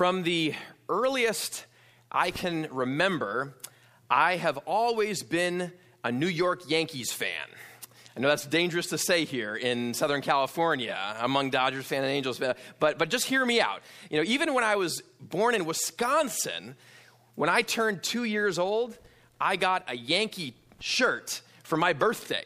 From the earliest I can remember, I have always been a New York Yankees fan. I know that's dangerous to say here in Southern California among Dodgers fans and Angels fans, but, but just hear me out. You know, even when I was born in Wisconsin, when I turned two years old, I got a Yankee shirt for my birthday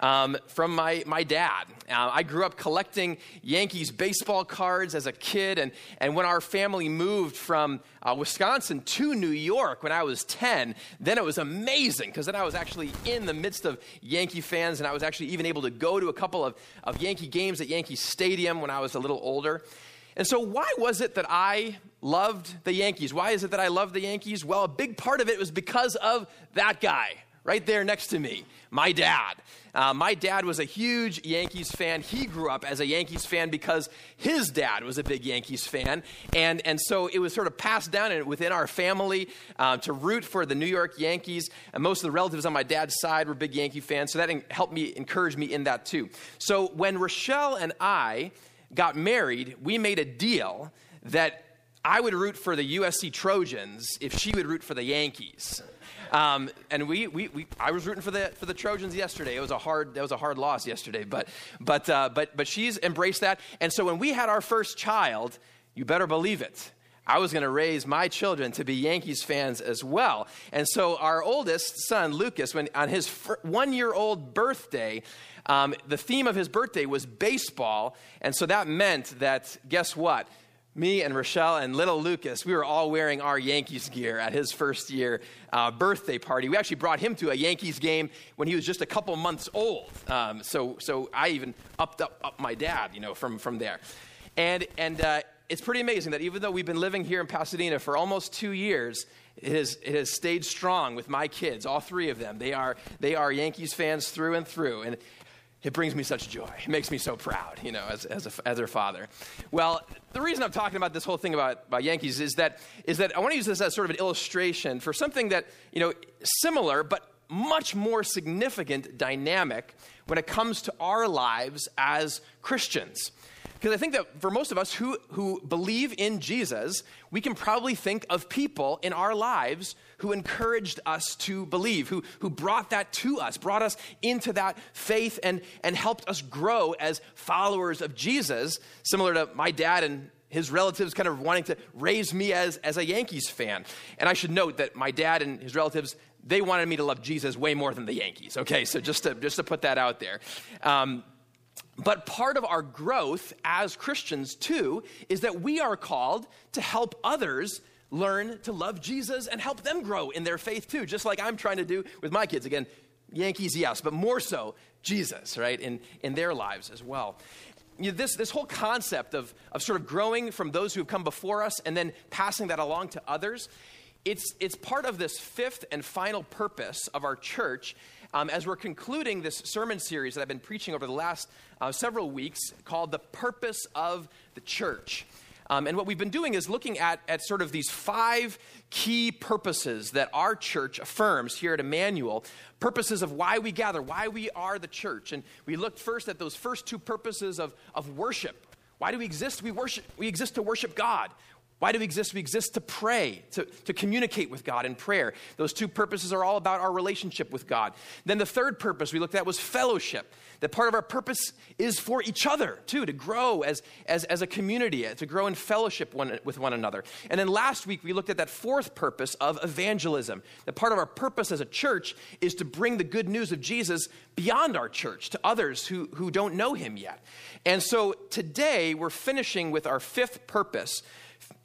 um, from my, my dad. Uh, I grew up collecting Yankees baseball cards as a kid, and, and when our family moved from uh, Wisconsin to New York when I was 10, then it was amazing because then I was actually in the midst of Yankee fans, and I was actually even able to go to a couple of, of Yankee games at Yankee Stadium when I was a little older. And so, why was it that I loved the Yankees? Why is it that I loved the Yankees? Well, a big part of it was because of that guy right there next to me, my dad. Uh, my dad was a huge Yankees fan. He grew up as a Yankees fan because his dad was a big Yankees fan. And, and so it was sort of passed down within our family uh, to root for the New York Yankees. And most of the relatives on my dad's side were big Yankee fans. So that helped me, encourage me in that too. So when Rochelle and I got married, we made a deal that I would root for the USC Trojans if she would root for the Yankees. Um, and we, we, we, I was rooting for the, for the Trojans yesterday. It was a hard, that was a hard loss yesterday, but, but, uh, but, but she's embraced that. And so when we had our first child, you better believe it. I was going to raise my children to be Yankees fans as well. And so our oldest son, Lucas, when on his one year old birthday, um, the theme of his birthday was baseball. And so that meant that, guess what? Me and Rochelle and little Lucas, we were all wearing our Yankees gear at his first year uh, birthday party. We actually brought him to a Yankees game when he was just a couple months old. Um, so, so I even upped up, up my dad, you know, from, from there. And, and uh, it's pretty amazing that even though we've been living here in Pasadena for almost two years, it has, it has stayed strong with my kids, all three of them. They are, they are Yankees fans through and through. And it brings me such joy. It makes me so proud, you know, as, as, a, as their father. Well, the reason I'm talking about this whole thing about, about Yankees is that, is that I want to use this as sort of an illustration for something that, you know, similar but much more significant dynamic when it comes to our lives as Christians. Because I think that for most of us who, who believe in Jesus, we can probably think of people in our lives who encouraged us to believe, who, who brought that to us, brought us into that faith, and, and helped us grow as followers of Jesus, similar to my dad and his relatives kind of wanting to raise me as, as a Yankees fan. And I should note that my dad and his relatives, they wanted me to love Jesus way more than the Yankees. Okay, so just to, just to put that out there. Um, but part of our growth as Christians, too, is that we are called to help others learn to love Jesus and help them grow in their faith, too, just like I'm trying to do with my kids. Again, Yankees, yes, but more so, Jesus, right, in, in their lives as well. You know, this, this whole concept of, of sort of growing from those who have come before us and then passing that along to others, it's, it's part of this fifth and final purpose of our church um, as we're concluding this sermon series that I've been preaching over the last uh, several weeks called The Purpose of the Church. Um, and what we've been doing is looking at, at sort of these five key purposes that our church affirms here at Immanuel purposes of why we gather, why we are the church. And we looked first at those first two purposes of, of worship. Why do we exist? We, worship, we exist to worship God. Why do we exist? We exist to pray, to, to communicate with God in prayer. Those two purposes are all about our relationship with God. Then the third purpose we looked at was fellowship. That part of our purpose is for each other, too, to grow as, as, as a community, to grow in fellowship one, with one another. And then last week we looked at that fourth purpose of evangelism. That part of our purpose as a church is to bring the good news of Jesus beyond our church to others who, who don't know him yet. And so today we're finishing with our fifth purpose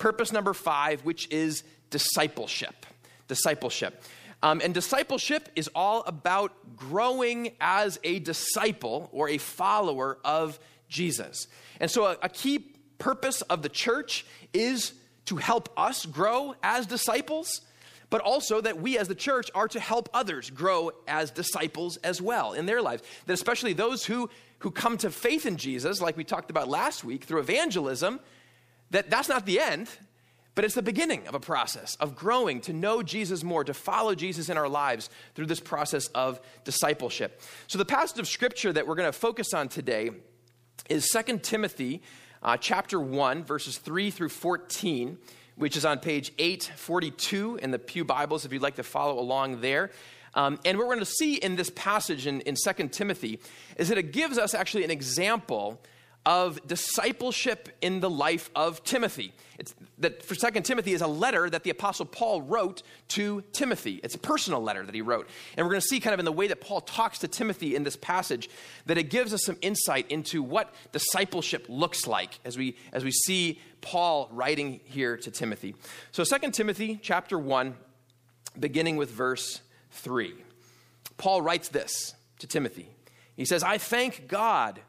purpose number five, which is discipleship. Discipleship. Um, and discipleship is all about growing as a disciple or a follower of Jesus. And so, a, a key purpose of the church is to help us grow as disciples, but also that we as the church are to help others grow as disciples as well in their lives. That especially those who, who come to faith in Jesus, like we talked about last week through evangelism, that that's not the end, but it's the beginning of a process of growing to know Jesus more, to follow Jesus in our lives through this process of discipleship. So, the passage of scripture that we're going to focus on today is 2 Timothy uh, chapter 1, verses 3 through 14, which is on page 842 in the Pew Bibles, if you'd like to follow along there. Um, and what we're going to see in this passage in, in 2 Timothy is that it gives us actually an example of discipleship in the life of Timothy. It's that for Second Timothy is a letter that the apostle Paul wrote to Timothy. It's a personal letter that he wrote. And we're going to see kind of in the way that Paul talks to Timothy in this passage that it gives us some insight into what discipleship looks like as we as we see Paul writing here to Timothy. So Second Timothy chapter 1 beginning with verse 3. Paul writes this to Timothy. He says, "I thank God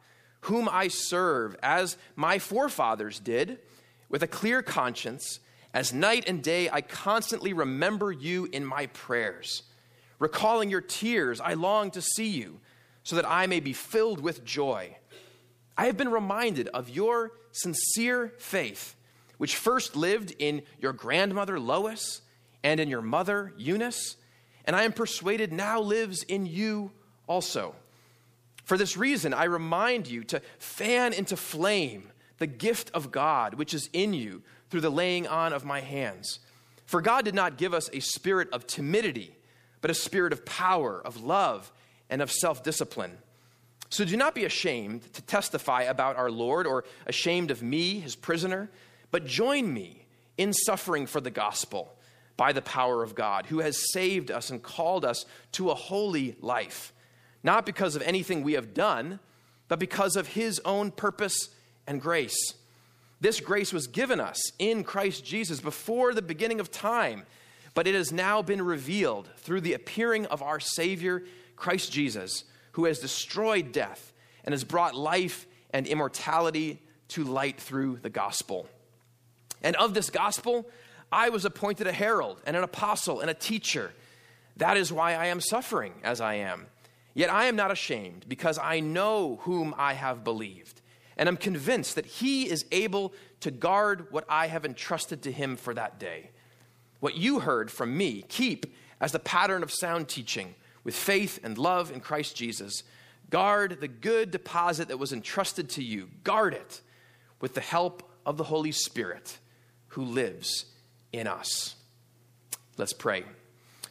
whom I serve, as my forefathers did, with a clear conscience, as night and day I constantly remember you in my prayers. Recalling your tears, I long to see you, so that I may be filled with joy. I have been reminded of your sincere faith, which first lived in your grandmother Lois and in your mother Eunice, and I am persuaded now lives in you also. For this reason, I remind you to fan into flame the gift of God which is in you through the laying on of my hands. For God did not give us a spirit of timidity, but a spirit of power, of love, and of self discipline. So do not be ashamed to testify about our Lord or ashamed of me, his prisoner, but join me in suffering for the gospel by the power of God, who has saved us and called us to a holy life not because of anything we have done, but because of his own purpose and grace. This grace was given us in Christ Jesus before the beginning of time, but it has now been revealed through the appearing of our Savior, Christ Jesus, who has destroyed death and has brought life and immortality to light through the gospel. And of this gospel, I was appointed a herald and an apostle and a teacher. That is why I am suffering as I am. Yet I am not ashamed, because I know whom I have believed, and am convinced that he is able to guard what I have entrusted to him for that day. What you heard from me, keep as the pattern of sound teaching, with faith and love in Christ Jesus. Guard the good deposit that was entrusted to you. Guard it with the help of the Holy Spirit who lives in us. Let's pray.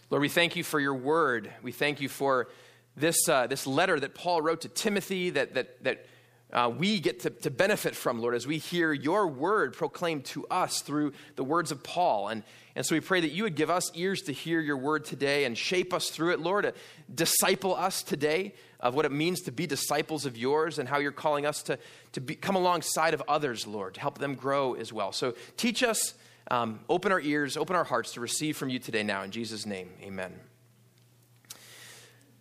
Lord, we thank you for your word. We thank you for this, uh, this letter that Paul wrote to Timothy that, that, that uh, we get to, to benefit from, Lord, as we hear your word proclaimed to us through the words of Paul. And, and so we pray that you would give us ears to hear your word today and shape us through it, Lord, to disciple us today of what it means to be disciples of yours and how you're calling us to, to be, come alongside of others, Lord, to help them grow as well. So teach us, um, open our ears, open our hearts to receive from you today now. In Jesus' name, amen.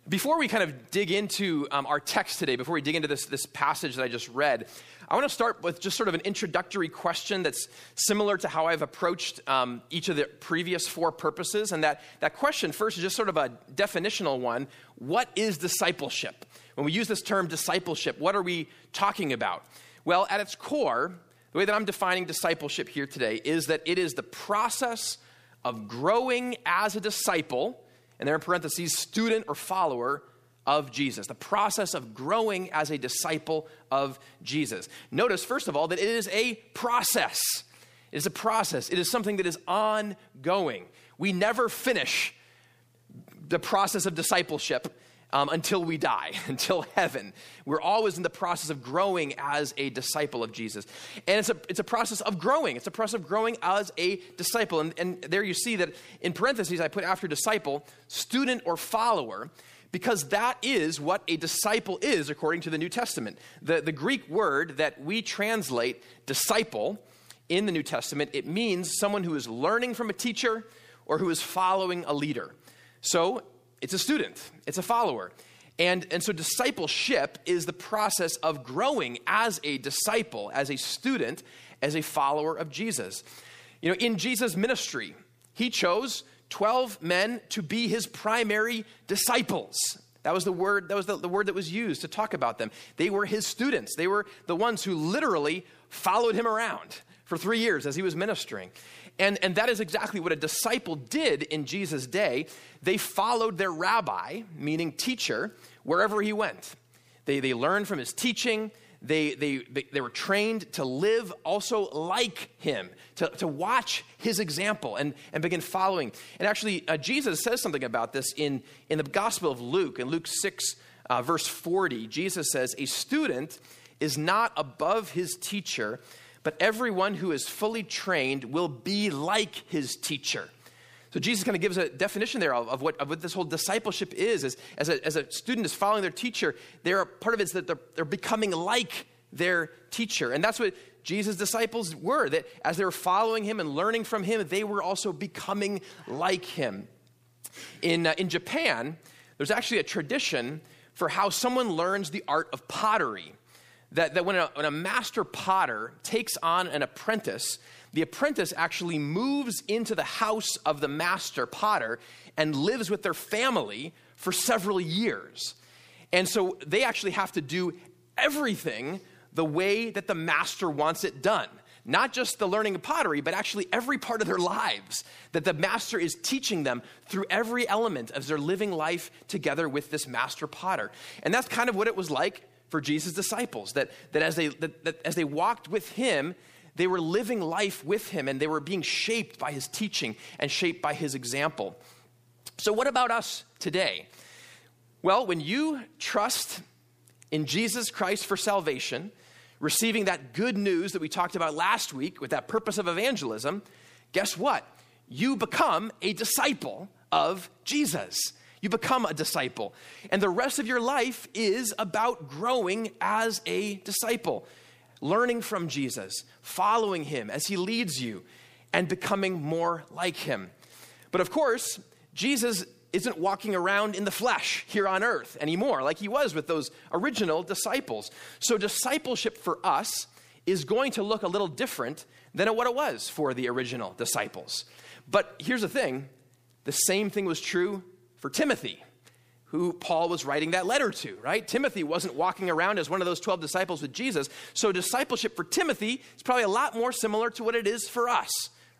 Before we kind of dig into um, our text today, before we dig into this, this passage that I just read, I want to start with just sort of an introductory question that's similar to how I've approached um, each of the previous four purposes. And that, that question, first, is just sort of a definitional one What is discipleship? When we use this term discipleship, what are we talking about? Well, at its core, the way that I'm defining discipleship here today is that it is the process of growing as a disciple and there in parentheses, student or follower of Jesus, the process of growing as a disciple of Jesus. Notice, first of all, that it is a process. It is a process, it is something that is ongoing. We never finish the process of discipleship um, until we die, until heaven. We're always in the process of growing as a disciple of Jesus. And it's a, it's a process of growing. It's a process of growing as a disciple. And, and there you see that in parentheses, I put after disciple, student or follower, because that is what a disciple is according to the New Testament. The, the Greek word that we translate disciple in the New Testament, it means someone who is learning from a teacher or who is following a leader. So it's a student, it's a follower. And, and so, discipleship is the process of growing as a disciple, as a student, as a follower of Jesus. You know, in Jesus' ministry, he chose 12 men to be his primary disciples. That was the word that was the, the, word that was used to talk about them. They were his students. They were the ones who literally followed him around for 3 years as he was ministering. And, and that is exactly what a disciple did in Jesus' day. They followed their rabbi, meaning teacher, wherever he went. They, they learned from his teaching, they, they, they, were trained to live also like him, to, to watch his example and, and begin following. And actually, uh, Jesus says something about this in, in the Gospel of Luke, in Luke 6, uh, verse 40. Jesus says, A student is not above his teacher, but everyone who is fully trained will be like his teacher. So Jesus kind of gives a definition there of, of, what, of what this whole discipleship is. As, as, a, as a student is following their teacher, they're, part of it is that they're, they're becoming like their teacher. And that's what Jesus' disciples were, that as they were following him and learning from him, they were also becoming like him. In, uh, in Japan, there's actually a tradition for how someone learns the art of pottery. That, that when, a, when a master potter takes on an apprentice, the apprentice actually moves into the house of the master potter and lives with their family for several years. And so they actually have to do everything the way that the master wants it done. Not just the learning of pottery, but actually every part of their lives that the master is teaching them through every element as they're living life together with this master potter. And that's kind of what it was like for Jesus' disciples, that, that, as, they, that, that as they walked with him, they were living life with him and they were being shaped by his teaching and shaped by his example. So, what about us today? Well, when you trust in Jesus Christ for salvation, receiving that good news that we talked about last week with that purpose of evangelism, guess what? You become a disciple of Jesus. You become a disciple. And the rest of your life is about growing as a disciple learning from Jesus, following him as he leads you, and becoming more like him. But of course, Jesus isn't walking around in the flesh here on earth anymore like he was with those original disciples. So, discipleship for us is going to look a little different than what it was for the original disciples. But here's the thing the same thing was true for Timothy who Paul was writing that letter to, right? Timothy wasn't walking around as one of those 12 disciples with Jesus. So discipleship for Timothy is probably a lot more similar to what it is for us,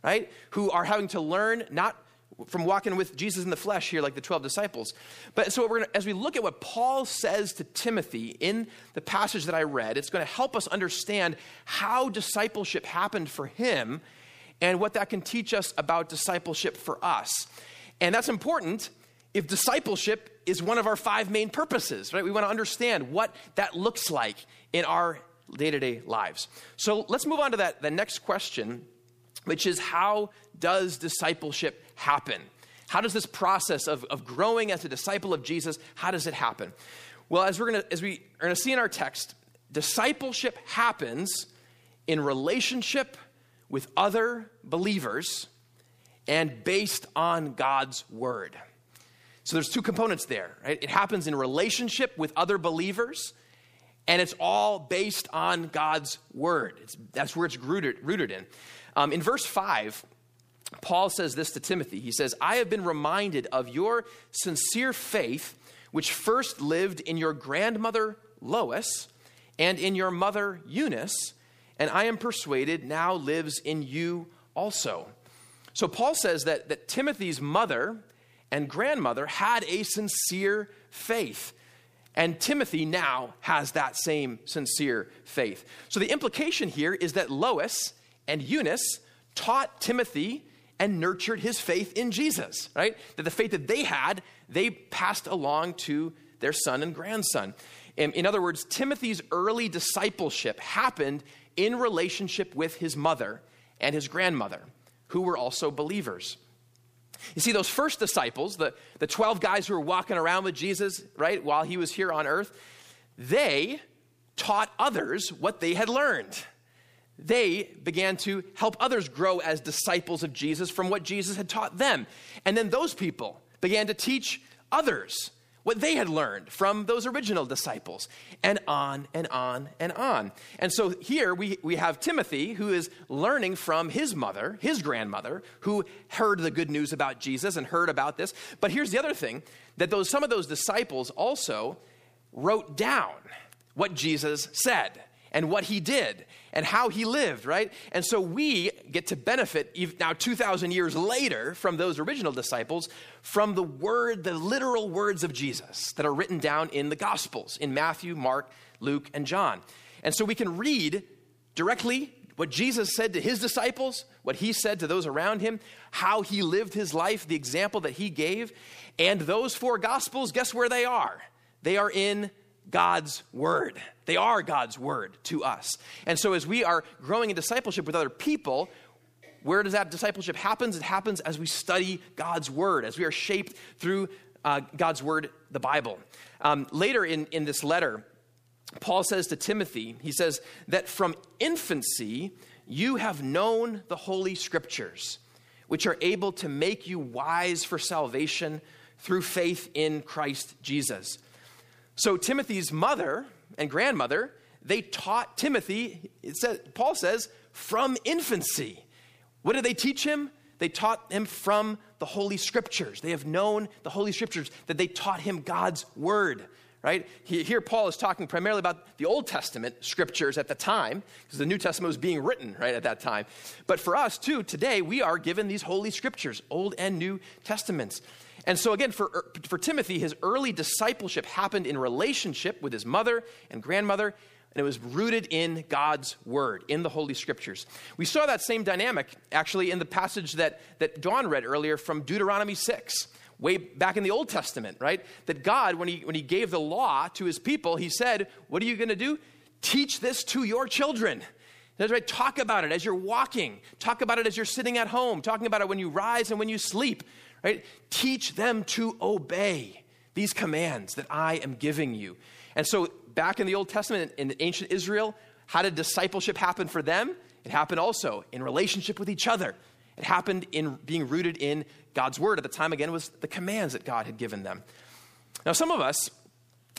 right? Who are having to learn not from walking with Jesus in the flesh here like the 12 disciples. But so gonna, as we look at what Paul says to Timothy in the passage that I read, it's going to help us understand how discipleship happened for him and what that can teach us about discipleship for us. And that's important if discipleship is one of our five main purposes, right? We want to understand what that looks like in our day to day lives. So let's move on to that, the next question, which is how does discipleship happen? How does this process of, of growing as a disciple of Jesus, how does it happen? Well, as we're gonna as we are gonna see in our text, discipleship happens in relationship with other believers and based on God's word. So there's two components there, right? It happens in relationship with other believers, and it's all based on God's word. It's, that's where it's rooted, rooted in. Um, in verse 5, Paul says this to Timothy. He says, I have been reminded of your sincere faith, which first lived in your grandmother Lois and in your mother Eunice, and I am persuaded now lives in you also. So Paul says that, that Timothy's mother and grandmother had a sincere faith. And Timothy now has that same sincere faith. So the implication here is that Lois and Eunice taught Timothy and nurtured his faith in Jesus, right? That the faith that they had, they passed along to their son and grandson. In, in other words, Timothy's early discipleship happened in relationship with his mother and his grandmother, who were also believers. You see, those first disciples, the, the 12 guys who were walking around with Jesus, right, while he was here on earth, they taught others what they had learned. They began to help others grow as disciples of Jesus from what Jesus had taught them. And then those people began to teach others what they had learned from those original disciples, and on and on and on. And so here we, we have Timothy, who is learning from his mother, his grandmother, who heard the good news about Jesus and heard about this. But here's the other thing that those, some of those disciples also wrote down what Jesus said and what he did and how he lived, right? And so we get to benefit now 2,000 years later from those original disciples from the word, the literal words of Jesus that are written down in the Gospels, in Matthew, Mark, Luke, and John. And so we can read directly what Jesus said to his disciples, what he said to those around him, how he lived his life, the example that he gave. And those four gospels, guess where they are? They are in God's word. They are God's word to us. And so as we are growing in discipleship with other people, where does that discipleship happen? It happens as we study God's word, as we are shaped through uh, God's word, the Bible. Um, later in, in this letter, Paul says to Timothy, he says that from infancy you have known the Holy Scriptures, which are able to make you wise for salvation through faith in Christ Jesus. So Timothy's mother and grandmother, they taught Timothy, says, Paul says, from infancy. What did they teach him? They taught him from the Holy Scriptures. They have known the Holy Scriptures, that they taught him God's Word right? Here, Paul is talking primarily about the Old Testament scriptures at the time, because the New Testament was being written, right, at that time. But for us, too, today, we are given these holy scriptures, Old and New Testaments. And so, again, for, for Timothy, his early discipleship happened in relationship with his mother and grandmother, and it was rooted in God's word, in the Holy Scriptures. We saw that same dynamic actually in the passage that, that Dawn read earlier from Deuteronomy 6 way back in the Old Testament, right? That God, when he, when he gave the law to his people, he said, What are you going to do? Teach this to your children. That's right. Talk about it as you're walking. Talk about it as you're sitting at home. Talking about it when you rise and when you sleep. Right? Teach them to obey these commands that I am giving you. And so, back in the Old Testament, in ancient Israel, how did discipleship happen for them? It happened also in relationship with each other. It happened in being rooted in God's word. At the time, again, was the commands that God had given them. Now, some of us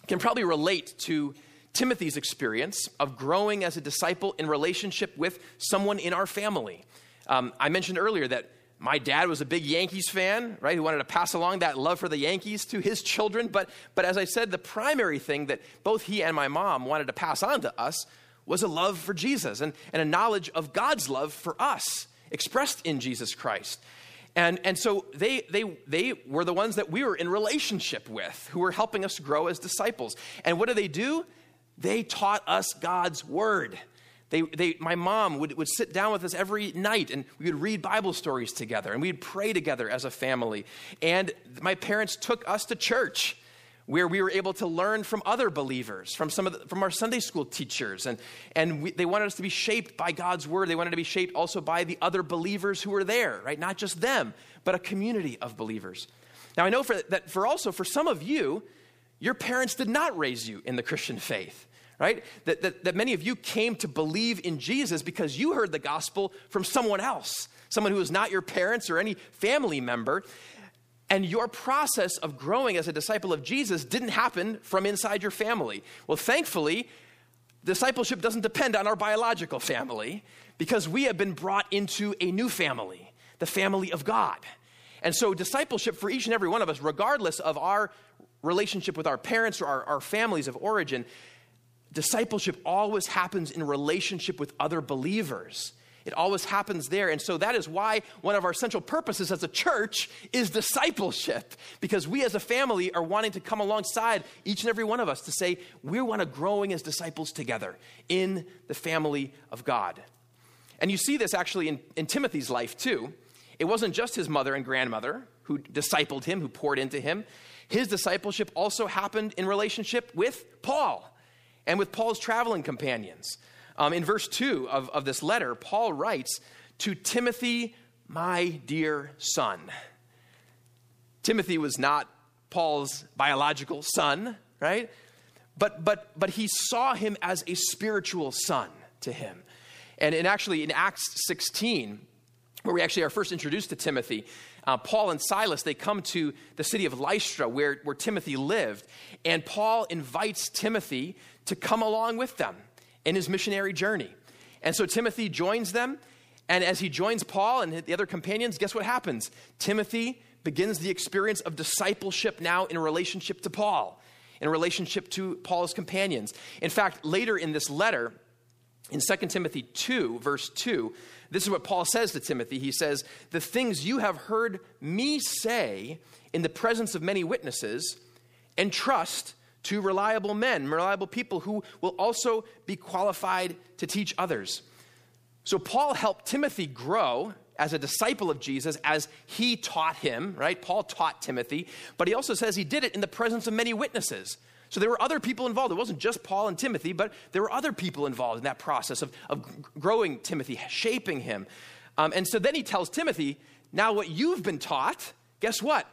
can probably relate to Timothy's experience of growing as a disciple in relationship with someone in our family. Um, I mentioned earlier that my dad was a big Yankees fan, right? Who wanted to pass along that love for the Yankees to his children. But, but as I said, the primary thing that both he and my mom wanted to pass on to us was a love for Jesus and, and a knowledge of God's love for us expressed in Jesus Christ. And, and so they, they, they were the ones that we were in relationship with, who were helping us grow as disciples. And what do they do? They taught us God's word. They, they, my mom would, would sit down with us every night and we would read Bible stories together and we'd pray together as a family. And my parents took us to church where we were able to learn from other believers, from some of the, from our Sunday school teachers, and and we, they wanted us to be shaped by God's word. They wanted to be shaped also by the other believers who were there, right? Not just them, but a community of believers. Now I know for, that for also for some of you, your parents did not raise you in the Christian faith. Right? That, that, that many of you came to believe in Jesus because you heard the gospel from someone else, someone who is not your parents or any family member. And your process of growing as a disciple of Jesus didn't happen from inside your family. Well, thankfully, discipleship doesn't depend on our biological family because we have been brought into a new family, the family of God. And so, discipleship for each and every one of us, regardless of our relationship with our parents or our, our families of origin, discipleship always happens in relationship with other believers. It always happens there. And so that is why one of our central purposes as a church is discipleship, because we as a family are wanting to come alongside each and every one of us to say, we want to growing as disciples together in the family of God. And you see this actually in, in Timothy's life too. It wasn't just his mother and grandmother who discipled him, who poured into him. His discipleship also happened in relationship with Paul and with Paul's traveling companions. Um, in verse 2 of, of this letter, Paul writes, To Timothy, my dear son. Timothy was not Paul's biological son, right? But, but, but he saw him as a spiritual son to him. And in actually, in Acts 16, where we actually are first introduced to Timothy, uh, Paul and Silas, they come to the city of Lystra where, where Timothy lived. And Paul invites Timothy to come along with them in his missionary journey. And so Timothy joins them. And as he joins Paul and the other companions, guess what happens? Timothy begins the experience of discipleship now in relationship to Paul, in relationship to Paul's companions. In fact, later in this letter, in 2 Timothy 2, verse 2, this is what Paul says to Timothy. He says, The things you have heard me say in the presence of many witnesses, entrust to reliable men, reliable people who will also be qualified to teach others. So Paul helped Timothy grow as a disciple of Jesus as he taught him, right? Paul taught Timothy, but he also says he did it in the presence of many witnesses. So there were other people involved. It wasn't just Paul and Timothy, but there were other people involved in that process of, of growing Timothy, shaping him. Um, and so then he tells Timothy, now what you've been taught, guess what?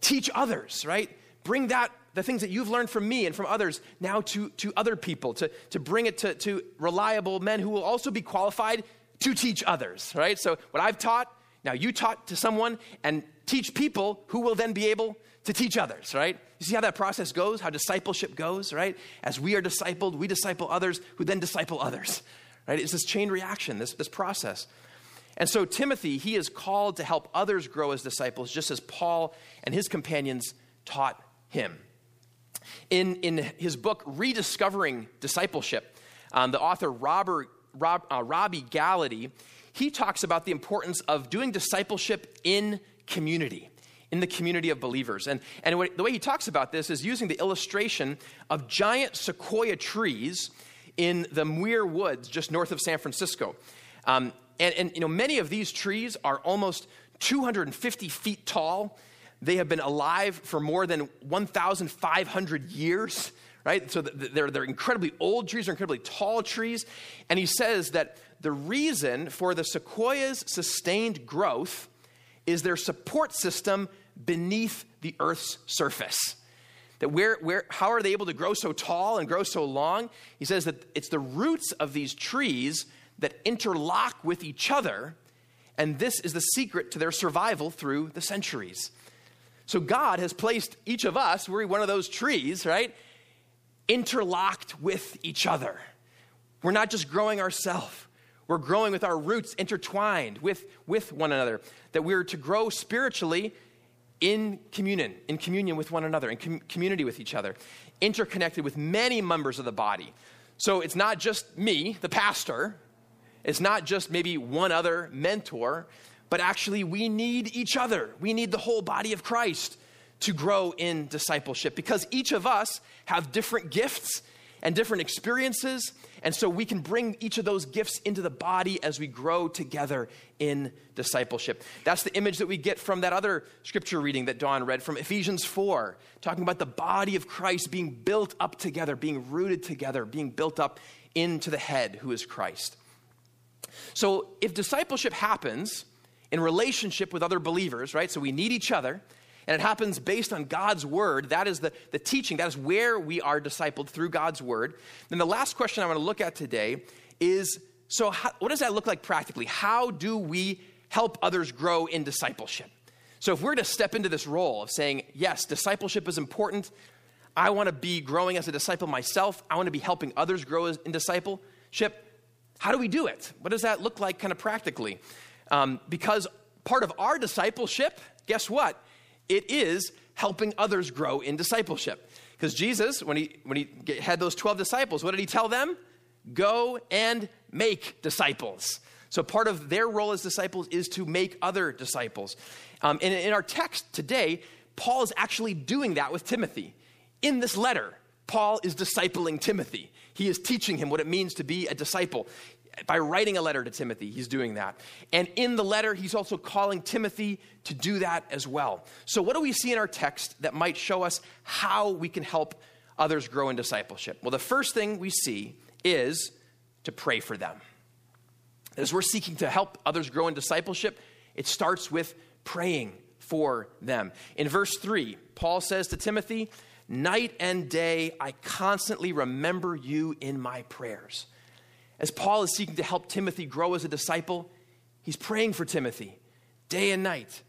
Teach others, right? Bring that, the things that you've learned from me and from others, now to, to other people, to, to bring it to, to reliable men who will also be qualified to teach others, right? So what I've taught, now you taught to someone and teach people who will then be able to teach others, right? You see how that process goes, how discipleship goes, right? As we are discipled, we disciple others who then disciple others, right? It's this chain reaction, this, this process. And so, Timothy, he is called to help others grow as disciples, just as Paul and his companions taught him. In, in his book, Rediscovering Discipleship, um, the author Robert, Rob, uh, Robby Gallaty, he talks about the importance of doing discipleship in community, in the community of believers. And, and what, the way he talks about this is using the illustration of giant sequoia trees in the Muir Woods, just north of San Francisco. Um, and, and you know, many of these trees are almost 250 feet tall. They have been alive for more than 1,500 years, right? So they're, they're incredibly old trees, they're incredibly tall trees. And he says that the reason for the sequoia's sustained growth is their support system beneath the Earth's surface. That where, where, how are they able to grow so tall and grow so long? He says that it's the roots of these trees that interlock with each other, and this is the secret to their survival through the centuries. So God has placed each of us, we're one of those trees, right? Interlocked with each other. We're not just growing ourselves. We're growing with our roots intertwined with, with one another. That we're to grow spiritually in communion, in communion with one another, in com- community with each other, interconnected with many members of the body. So it's not just me, the pastor, it's not just maybe one other mentor, but actually we need each other. We need the whole body of Christ to grow in discipleship because each of us have different gifts and different experiences. And so we can bring each of those gifts into the body as we grow together in discipleship. That's the image that we get from that other scripture reading that Dawn read from Ephesians 4, talking about the body of Christ being built up together, being rooted together, being built up into the head who is Christ. So if discipleship happens in relationship with other believers, right? So we need each other, and it happens based on God's word. That is the, the teaching, that is where we are discipled through God's word. Then the last question I want to look at today is so, how, what does that look like practically? How do we help others grow in discipleship? So, if we're to step into this role of saying, yes, discipleship is important, I want to be growing as a disciple myself, I want to be helping others grow in discipleship, how do we do it? What does that look like kind of practically? Um, because part of our discipleship, guess what? It is helping others grow in discipleship. Because Jesus, when he, when he had those 12 disciples, what did he tell them? Go and make disciples. So part of their role as disciples is to make other disciples. Um, and in our text today, Paul is actually doing that with Timothy. In this letter, Paul is discipling Timothy. He is teaching him what it means to be a disciple. By writing a letter to Timothy, he's doing that. And in the letter, he's also calling Timothy to do that as well. So, what do we see in our text that might show us how we can help others grow in discipleship? Well, the first thing we see is to pray for them. As we're seeking to help others grow in discipleship, it starts with praying for them. In verse 3, Paul says to Timothy, Night and day, I constantly remember you in my prayers. As Paul is seeking to help Timothy grow as a disciple, he's praying for Timothy day and night.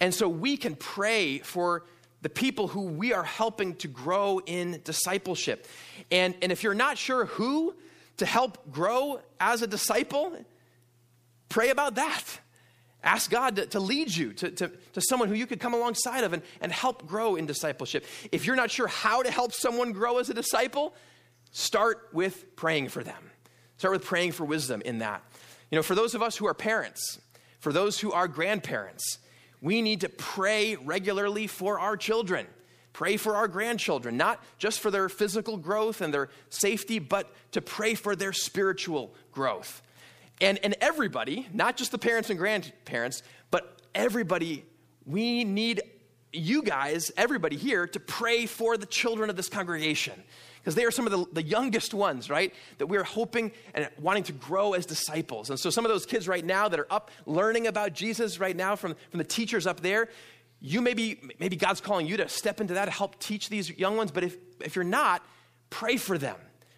And so we can pray for the people who we are helping to grow in discipleship. And, and if you're not sure who to help grow as a disciple, pray about that. Ask God to, to lead you to, to, to, someone who you could come alongside of and, and help grow in discipleship. If you're not sure how to help someone grow as a disciple, start with praying for them. Start with praying for wisdom in that. You know, for those of us who are parents, for those who are grandparents, we need to pray regularly for our children. pray for our grandchildren, not just for their physical growth and their safety, but to pray for their spiritual growth. And, and everybody, not just the parents and grandparents, but everybody, we need you guys, everybody here, to pray for the children of this congregation. Because they are some of the, the youngest ones, right? That we're hoping and wanting to grow as disciples. And so, some of those kids right now that are up learning about Jesus right now from, from the teachers up there, you maybe, maybe God's calling you to step into that to help teach these young ones. But if, if you're not, pray for them.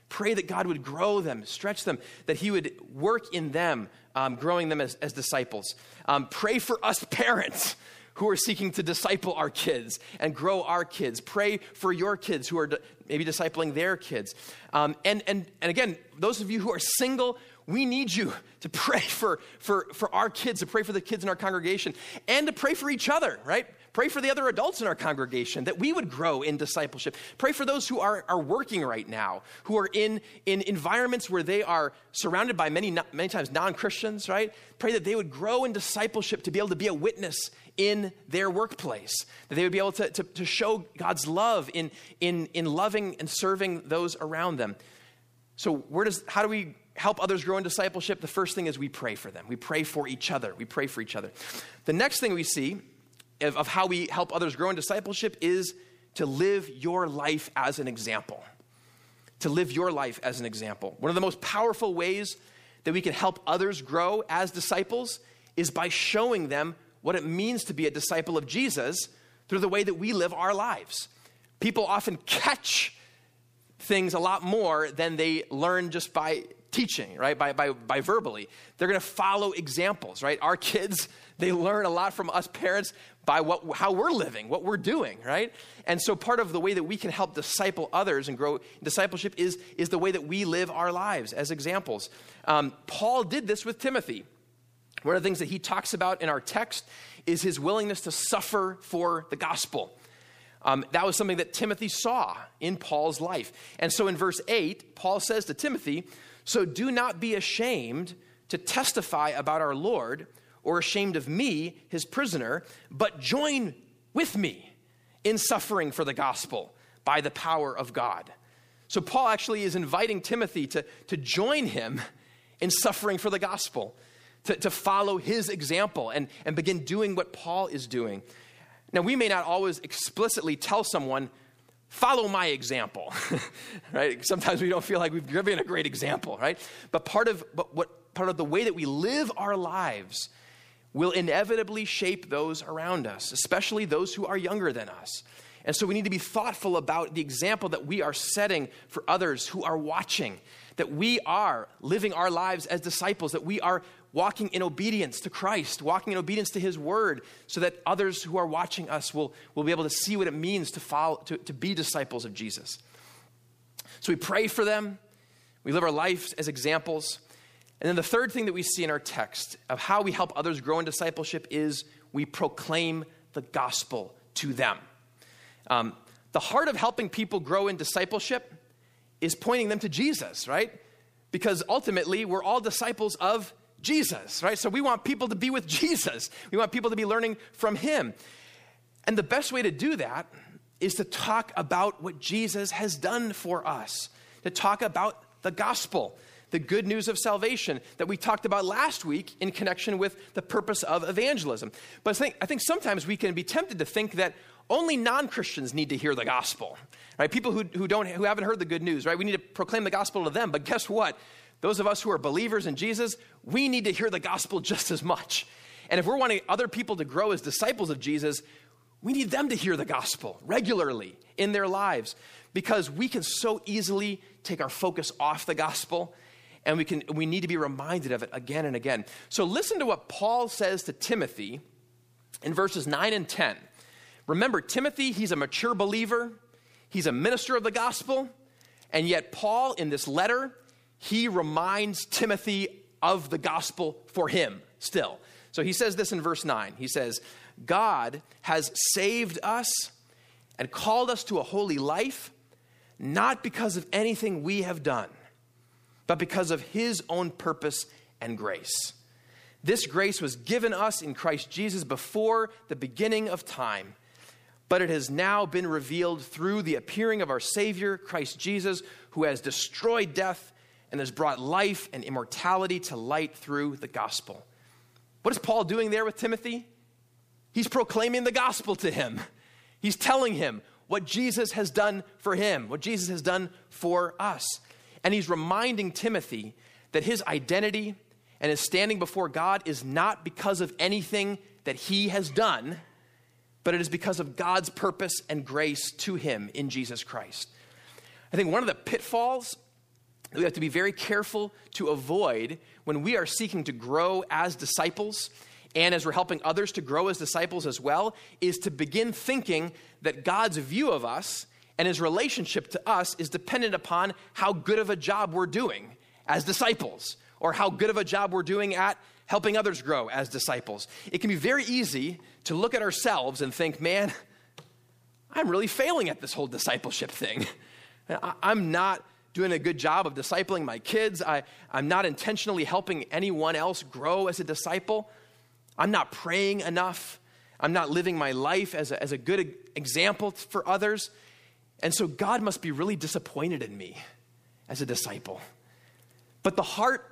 Pray that God would grow them, stretch them, that He would work in them, um, growing them as, as disciples. Um, pray for us parents who are seeking to disciple our kids and grow our kids. Pray for your kids who are maybe discipling their kids. Um, and, and, and again, those of you who are single, we need you to pray for, for, for our kids, to pray for the kids in our congregation, and to pray for each other, right? Pray for the other adults in our congregation that we would grow in discipleship. Pray for those who are, are working right now, who are in, in environments where they are surrounded by many, many times non Christians, right? Pray that they would grow in discipleship to be able to be a witness in their workplace, that they would be able to, to, to show God's love in, in, in loving and serving those around them. So, where does, how do we help others grow in discipleship? The first thing is we pray for them. We pray for each other. We pray for each other. The next thing we see of, of how we help others grow in discipleship is to live your life as an example. To live your life as an example. One of the most powerful ways that we can help others grow as disciples is by showing them what it means to be a disciple of Jesus through the way that we live our lives. People often catch things a lot more than they learn just by teaching, right? By, by, by verbally. They're going to follow examples, right? Our kids, they learn a lot from us parents by what, how we're living, what we're doing, right? And so part of the way that we can help disciple others and grow discipleship is, is the way that we live our lives as examples. Um, Paul did this with Timothy. One of the things that he talks about in our text is his willingness to suffer for the gospel. Um, that was something that Timothy saw in Paul's life. And so in verse 8, Paul says to Timothy, So do not be ashamed to testify about our Lord or ashamed of me, his prisoner, but join with me in suffering for the gospel by the power of God. So Paul actually is inviting Timothy to, to join him in suffering for the gospel, to, to follow his example and, and begin doing what Paul is doing. Now, we may not always explicitly tell someone, follow my example, right? Sometimes we don't feel like we've given a great example, right? But part of, but what, part of the way that we live our lives will inevitably shape those around us, especially those who are younger than us. And so we need to be thoughtful about the example that we are setting for others who are watching, that we are living our lives as disciples, that we are walking in obedience to Christ, walking in obedience to His Word, so that others who are watching us will, will be able to see what it means to, follow, to, to be disciples of Jesus. So we pray for them, we live our lives as examples. And then the third thing that we see in our text of how we help others grow in discipleship is we proclaim the gospel to them. Um, the heart of helping people grow in discipleship is pointing them to Jesus, right? Because ultimately, we're all disciples of Jesus, right? So we want people to be with Jesus. We want people to be learning from him. And the best way to do that is to talk about what Jesus has done for us, to talk about the gospel the good news of salvation that we talked about last week in connection with the purpose of evangelism. But I think, I think sometimes we can be tempted to think that only non-christians need to hear the gospel right people who, who don't who haven't heard the good news right we need to proclaim the gospel to them but guess what those of us who are believers in jesus we need to hear the gospel just as much and if we're wanting other people to grow as disciples of jesus we need them to hear the gospel regularly in their lives because we can so easily take our focus off the gospel and we, can, we need to be reminded of it again and again. So listen to what Paul says to Timothy in verses 9 and 10. Remember, Timothy, he's a mature believer, he's a minister of the gospel, and yet Paul, in this letter, he reminds Timothy of the gospel for him still. So he says this in verse 9. He says, God has saved us and called us to a holy life, not because of anything we have done but because of his own purpose and grace. This grace was given us in Christ Jesus before the beginning of time. but it has now been revealed through the appearing of our Savior, Christ Jesus, who has destroyed death and has brought life and immortality to light through the gospel. What is Paul doing there with Timothy? He's proclaiming the gospel to him. He's telling him what Jesus has done for him, what Jesus has done for us. And he's reminding Timothy that his identity and his standing before God is not because of anything that he has done, but it is because of God's purpose and grace to him in Jesus Christ. I think one of the pitfalls we have to be very careful to avoid when we are seeking to grow as disciples and as we're helping others to grow as disciples as well is to begin thinking that God's view of us and his relationship to us is dependent upon how good of a job we're doing as disciples or how good of a job we're doing at helping others grow as disciples. It can be very easy to look at ourselves and think, man, I'm really failing at this whole discipleship thing. I'm not doing a good job of discipling my kids. I, I'm not intentionally helping anyone else grow as a disciple. I'm not praying enough. I'm not living my life as a, as a good example for others. And so God must be really disappointed in me as a disciple. But the heart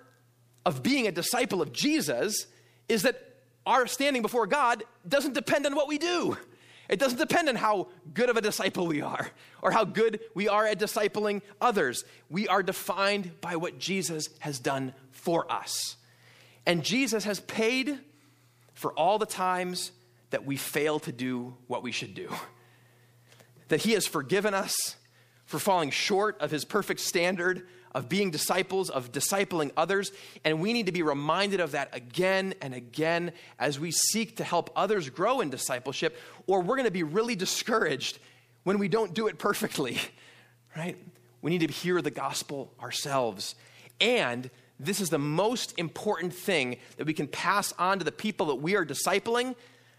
of being a disciple of Jesus is that our standing before God doesn't depend on what we do. It doesn't depend on how good of a disciple we are or how good we are at discipling others. We are defined by what Jesus has done for us. And Jesus has paid for all the times that we fail to do what we should do. That he has forgiven us for falling short of his perfect standard of being disciples, of discipling others. And we need to be reminded of that again and again as we seek to help others grow in discipleship, or we're going to be really discouraged when we don't do it perfectly, right? We need to hear the gospel ourselves. And this is the most important thing that we can pass on to the people that we are discipling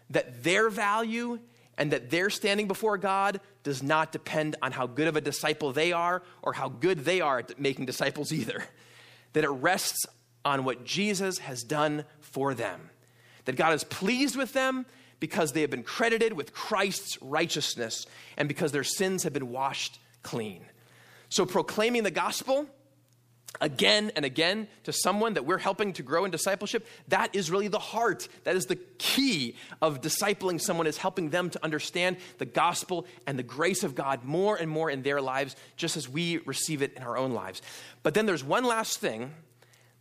that their value and that their standing before God does not depend on how good of a disciple they are or how good they are at making disciples either. That it rests on what Jesus has done for them. That God is pleased with them because they have been credited with Christ's righteousness and because their sins have been washed clean. So, proclaiming the gospel again and again to someone that we're helping to grow in discipleship, that is really the heart. That is the key of discipling someone is helping them to understand the gospel and the grace of God more and more in their lives, just as we receive it in our own lives. But then there's one last thing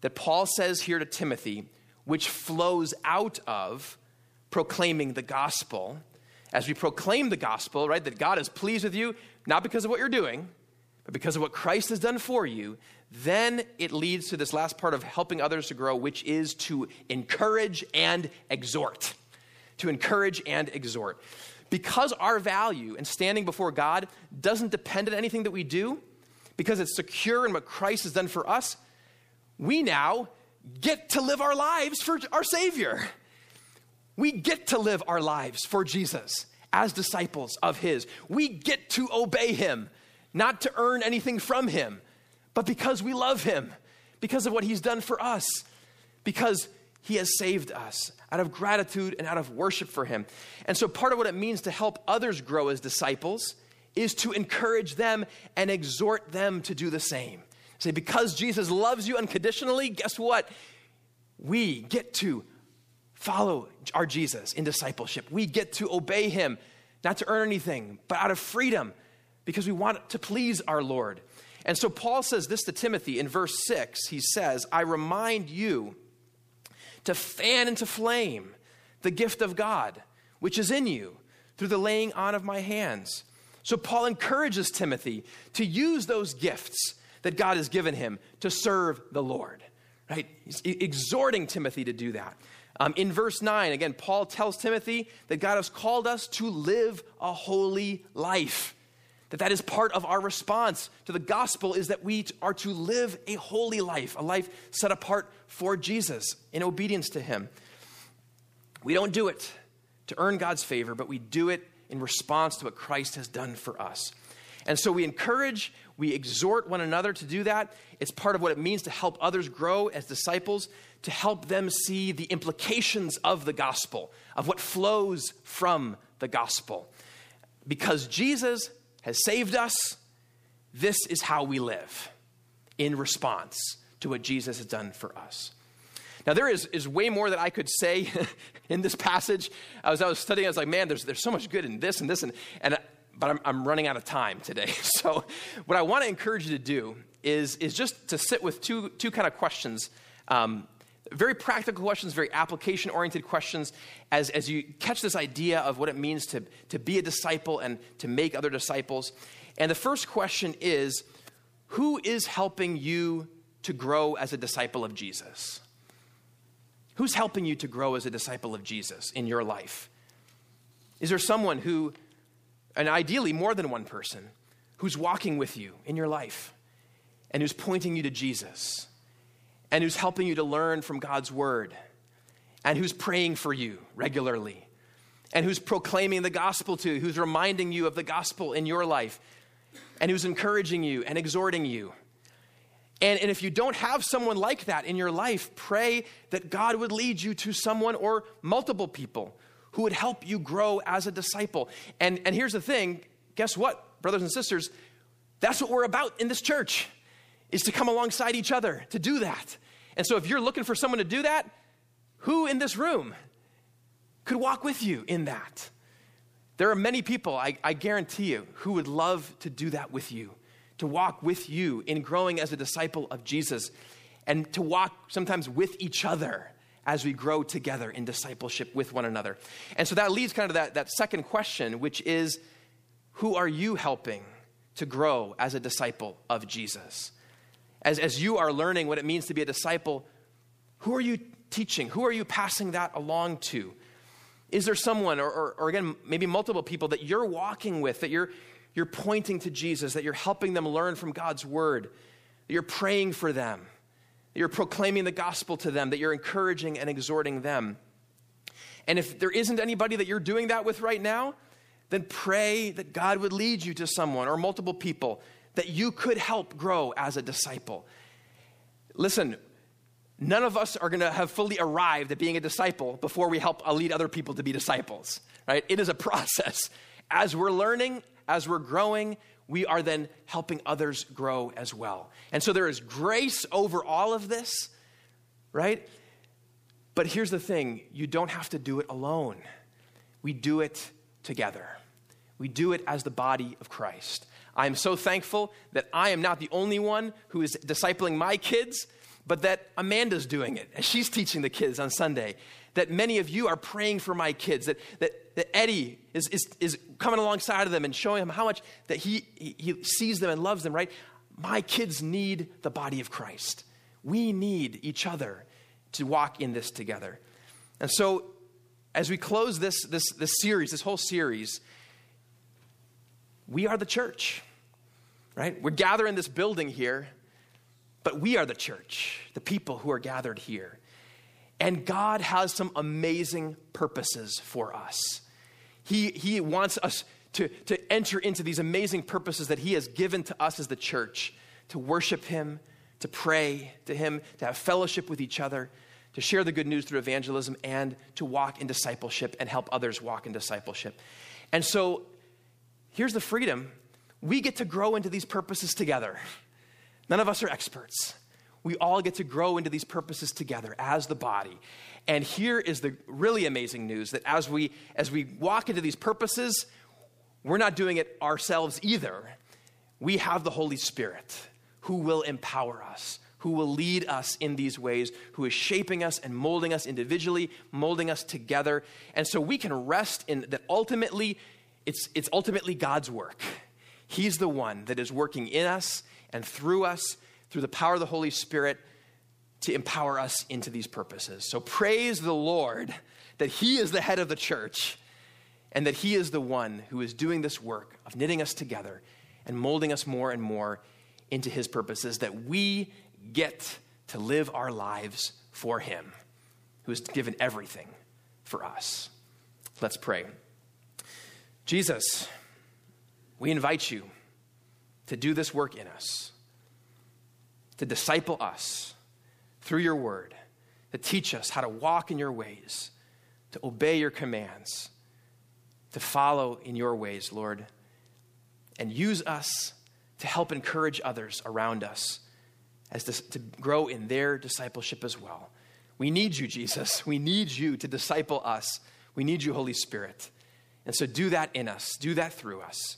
that Paul says here to Timothy, which flows out of proclaiming the gospel. As we proclaim the gospel, right, that God is pleased with you, not because of what you're doing, but because of what Christ has done for you, then it leads to this last part of helping others to grow, which is to encourage and exhort. To encourage and exhort. Because our value and standing before God doesn't depend on anything that we do, because it's secure in what Christ has done for us, we now get to live our lives for our Savior. We get to live our lives for Jesus as disciples of His. We get to obey Him, not to earn anything from Him but because we love him, because of what he's done for us, because he has saved us out of gratitude and out of worship for him. And so, part of what it means to help others grow as disciples is to encourage them and exhort them to do the same. Say, because Jesus loves you unconditionally, guess what? We get to follow our Jesus in discipleship. We get to obey him, not to earn anything, but out of freedom, because we want to please our Lord. And so Paul says this to Timothy in verse 6. He says, I remind you to fan into flame the gift of God, which is in you through the laying on of my hands. So Paul encourages Timothy to use those gifts that God has given him to serve the Lord, right? He's exhorting Timothy to do that. Um, in verse 9, again, Paul tells Timothy that God has called us to live a holy life that that is part of our response to the gospel is that we are to live a holy life a life set apart for jesus in obedience to him. We don't do it to earn god's favor but we do it in response to what christ has done for us. And so we encourage we exhort one another to do that. It's part of what it means to help others grow as disciples to help them see the implications of the gospel of what flows from the gospel. Because Jesus has saved us, this is how we live in response to what Jesus has done for us. Now, there is, is way more that I could say in this passage. As I was studying, I was like, man, there's, there's so much good in this and this, and, and but I'm, I'm running out of time today. So, what I want to encourage you to do is, is just to sit with two, two kind of questions. Um, very practical questions, very application oriented questions, as, as you catch this idea of what it means to, to be a disciple and to make other disciples. And the first question is Who is helping you to grow as a disciple of Jesus? Who's helping you to grow as a disciple of Jesus in your life? Is there someone who, and ideally more than one person, who's walking with you in your life and who's pointing you to Jesus and who's helping you to learn from God's word and who's praying for you regularly and who's proclaiming the gospel to you, who's reminding you of the gospel in your life and who's encouraging you and exhorting you. And, and if you don't have someone like that in your life, pray that God would lead you to someone or multiple people who would help you grow as a disciple. And, and here's the thing guess what, brothers and sisters? That's what we're about in this church, is to come alongside each other to do that. And so if you're looking for someone to do that, who in this room could walk with you in that? There are many people, I, I guarantee you, who would love to do that with you, to walk with you in growing as a disciple of Jesus, and to walk sometimes with each other as we grow together in discipleship with one another. And so that leads kind of that, that second question, which is who are you helping to grow as a disciple of Jesus? As, as you are learning what it means to be a disciple, who are you teaching? Who are you passing that along to? Is there someone, or, or, or, again, maybe multiple people that you're walking with, that you're, you're pointing to Jesus, that you're helping them learn from God's word, that you're praying for them, that you're proclaiming the gospel to them, that you're encouraging and exhorting them? And if there isn't anybody that you're doing that with right now, then pray that God would lead you to someone or multiple people that you could help grow as a disciple. Listen, none of us are going to have fully arrived at being a disciple before we help lead other people to be disciples, right? It is a process. As we're learning, as we're growing, we are then helping others grow as well. And so there is grace over all of this, right? But here's the thing you don't have to do it alone, we do it together. We do it as the body of Christ. I am so thankful that I am not the only one who is discipling my kids but that Amanda's doing it, and she's teaching the kids on Sunday. That many of you are praying for my kids, that, that, that Eddie is, is, is coming alongside of them and showing them how much that he, he sees them and loves them, right? My kids need the body of Christ. We need each other to walk in this together. And so, as we close this, this, this series, this whole series, we are the church, right? We're gathering in this building here but we are the church, the people who are gathered here. And God has some amazing purposes for us. He, he wants us to, to enter into these amazing purposes that He has given to us as the church to worship Him, to pray to Him, to have fellowship with each other, to share the good news through evangelism, and to walk in discipleship and help others walk in discipleship. And so here's the freedom we get to grow into these purposes together. None of us are experts. We all get to grow into these purposes together as the body. And here is the really amazing news that as we as we walk into these purposes, we're not doing it ourselves either. We have the Holy Spirit who will empower us, who will lead us in these ways, who is shaping us and molding us individually, molding us together. And so we can rest in that ultimately it's it's ultimately God's work. He's the one that is working in us and through us, through the power of the Holy Spirit, to empower us into these purposes. So praise the Lord that He is the head of the church and that He is the one who is doing this work of knitting us together and molding us more and more into His purposes, that we get to live our lives for Him, who has given everything for us. Let's pray. Jesus, we invite you to do this work in us, to disciple us through your word, to teach us how to walk in your ways, to obey your commands, to follow in your ways, Lord, and use us to help encourage others around us as to, to grow in their discipleship as well. We need you, Jesus. We need you to disciple us. We need you, Holy Spirit. And so do that in us, do that through us.